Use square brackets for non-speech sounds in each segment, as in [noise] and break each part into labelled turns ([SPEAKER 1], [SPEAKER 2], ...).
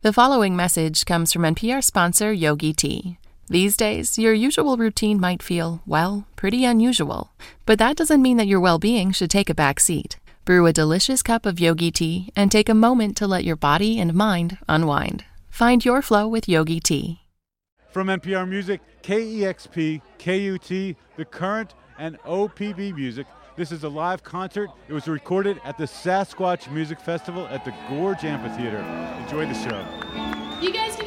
[SPEAKER 1] The following message comes from NPR sponsor Yogi Tea. These days, your usual routine might feel, well, pretty unusual, but that doesn't mean that your well being should take a back seat. Brew a delicious cup of Yogi Tea and take a moment to let your body and mind unwind. Find your flow with Yogi Tea.
[SPEAKER 2] From NPR Music, KEXP, KUT, The Current, and OPB Music, this is a live concert. It was recorded at the Sasquatch Music Festival at the Gorge Amphitheater. Enjoy the show.
[SPEAKER 3] You guys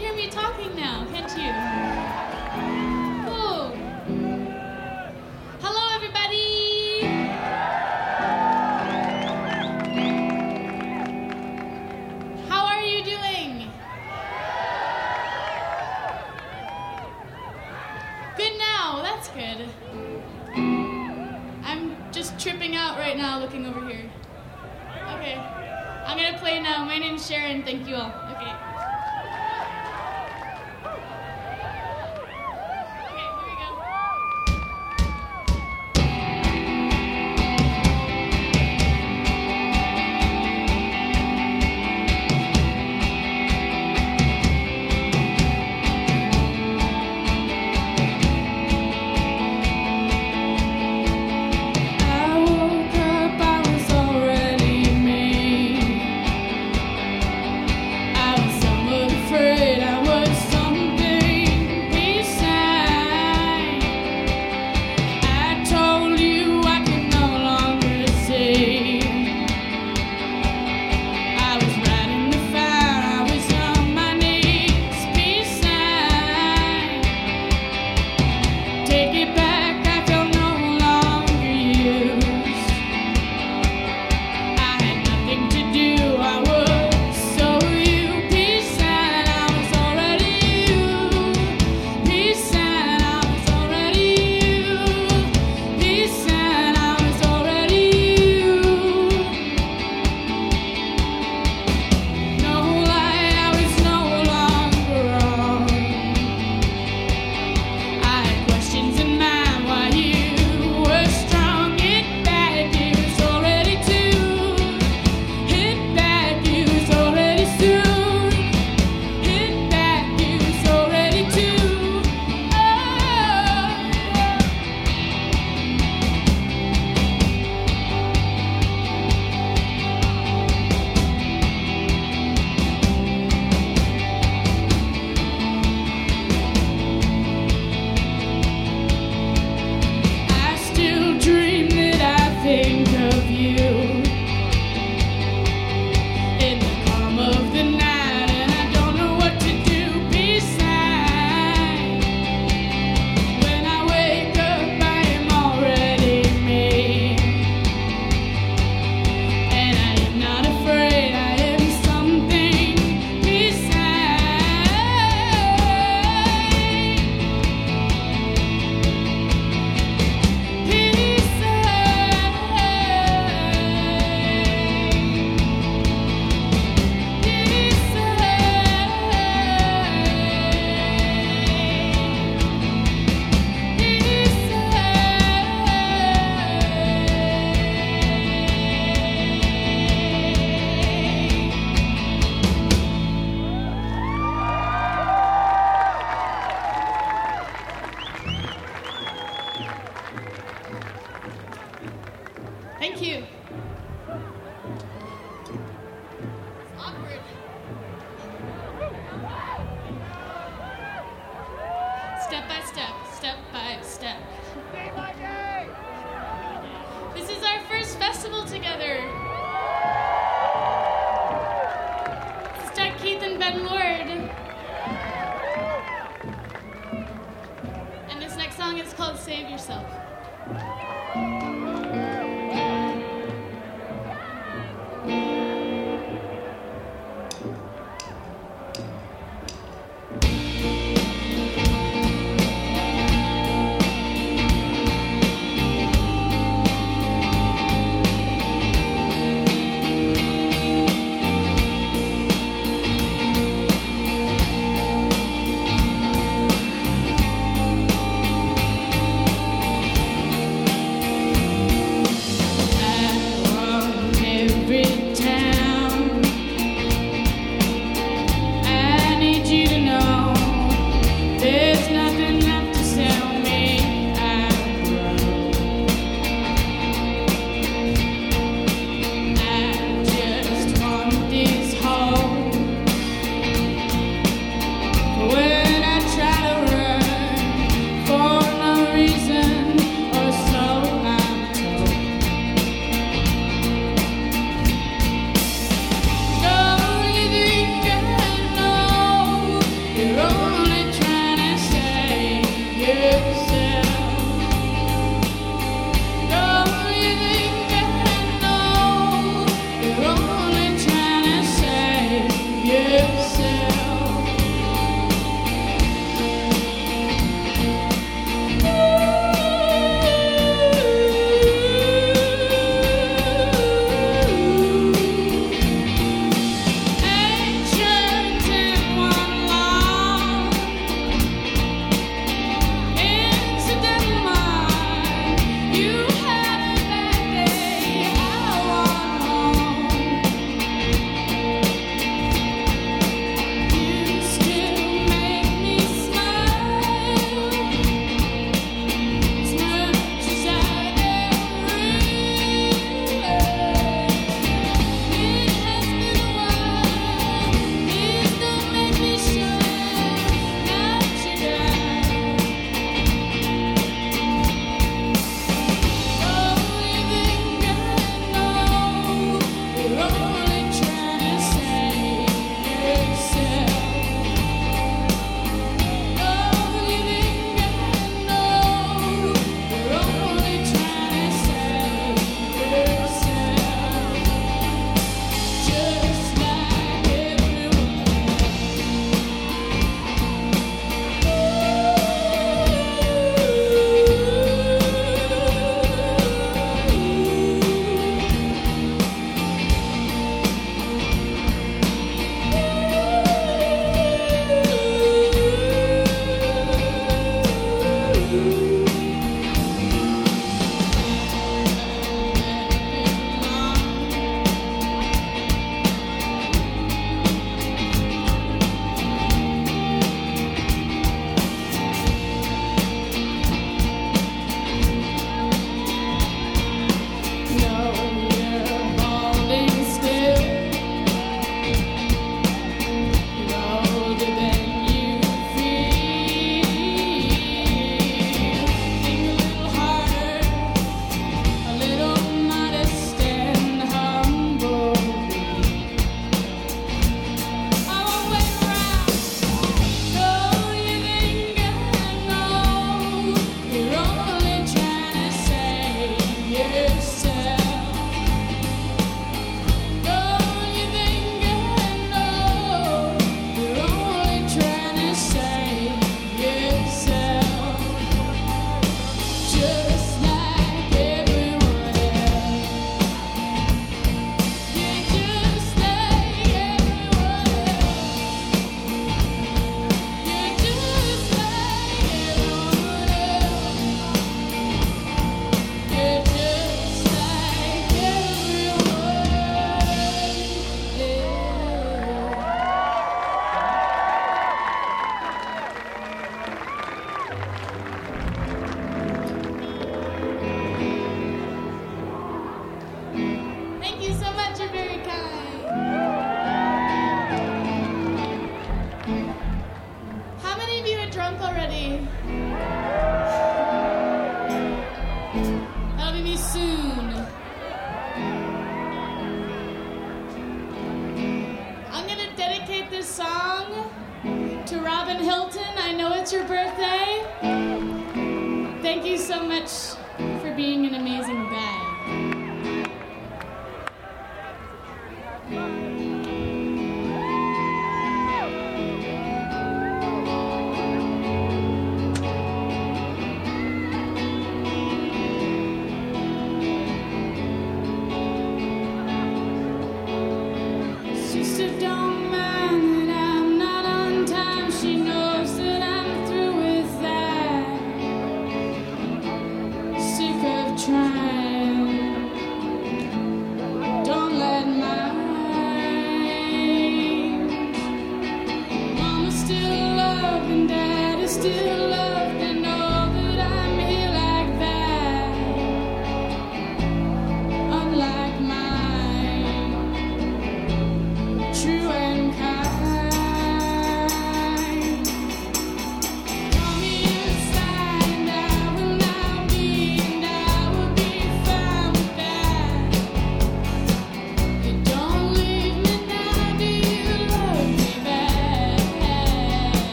[SPEAKER 3] out right now looking over here. Okay. I'm gonna play now. My name's Sharon. Thank you all. Okay,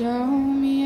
[SPEAKER 3] show me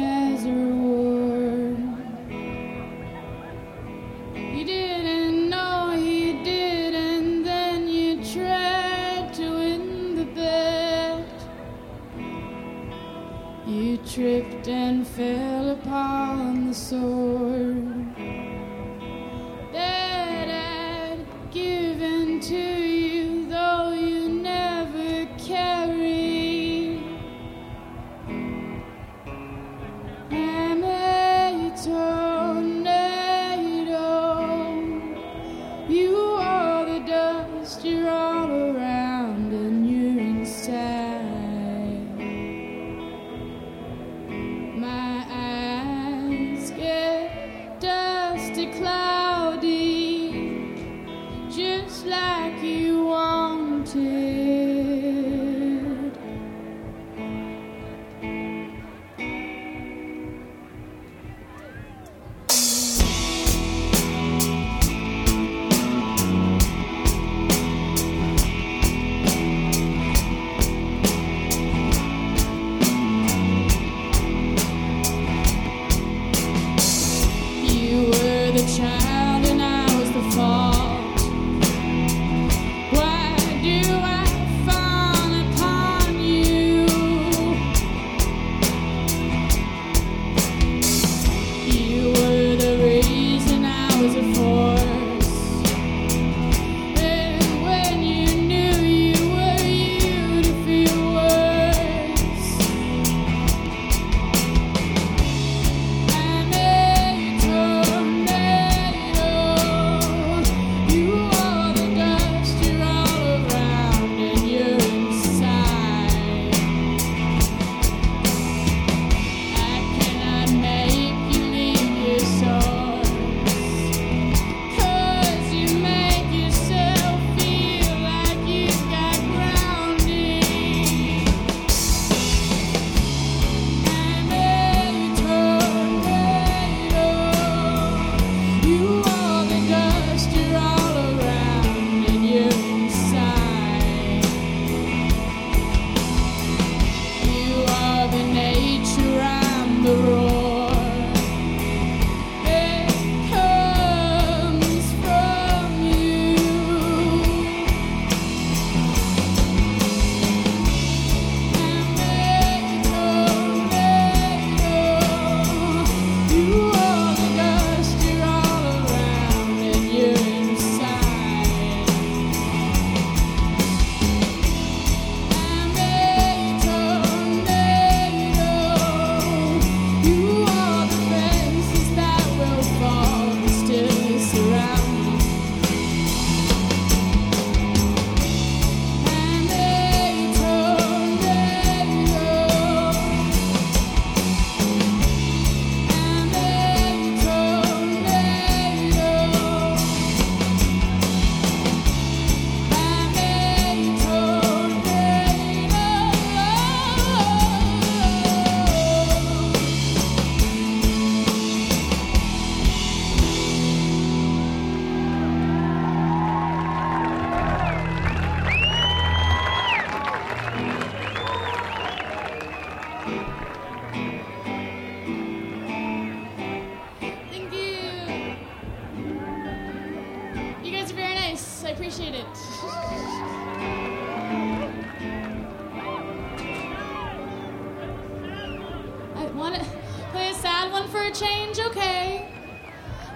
[SPEAKER 3] change? Okay.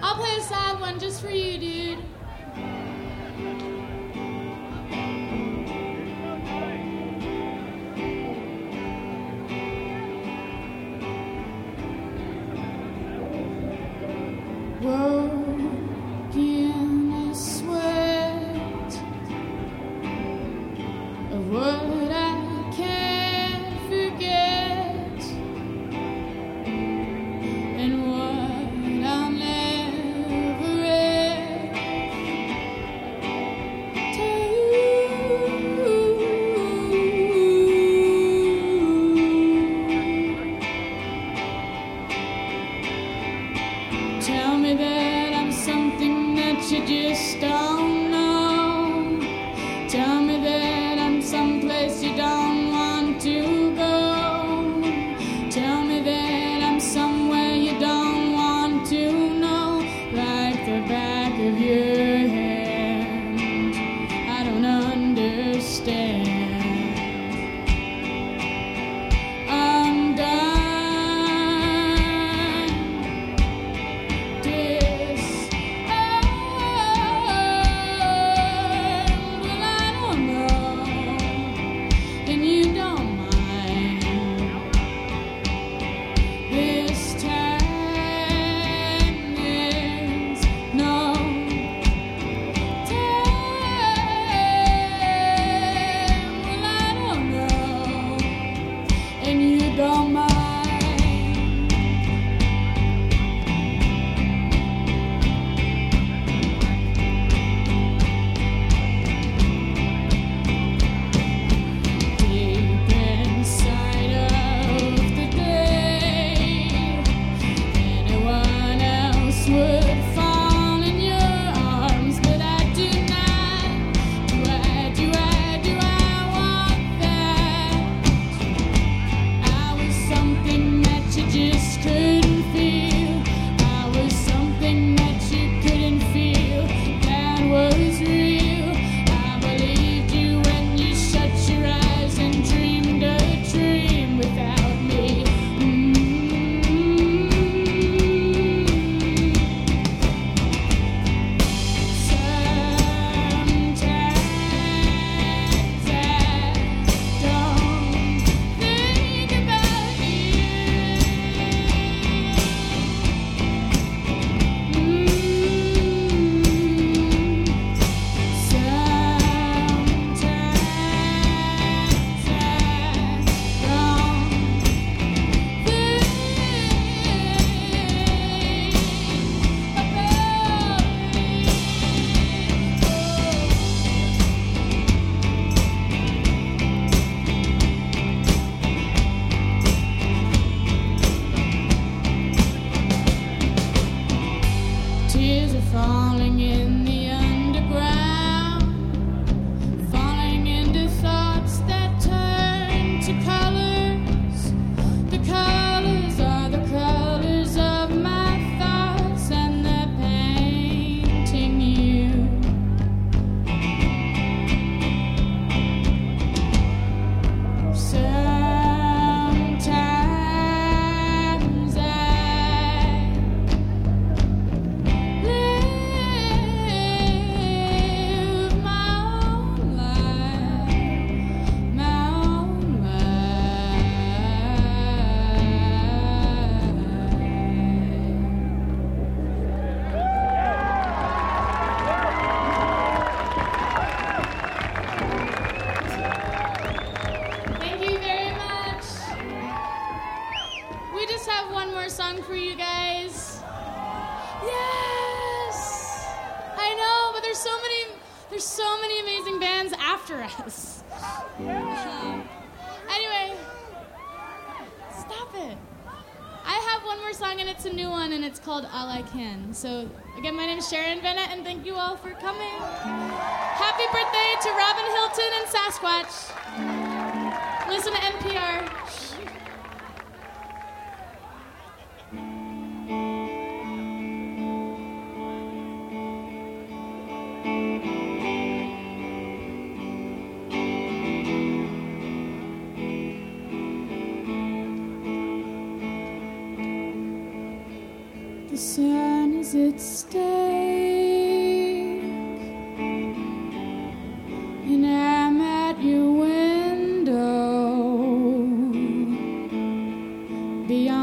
[SPEAKER 3] I'll play a sad one just for you, dude. after us. Yeah. [laughs] anyway, stop it. I have one more song, and it's a new one, and it's called All I Can. So, again, my name is Sharon Van Etten, and thank you all for coming. Happy birthday to Robin Hilton and Sasquatch. Listen to NPR. beyond.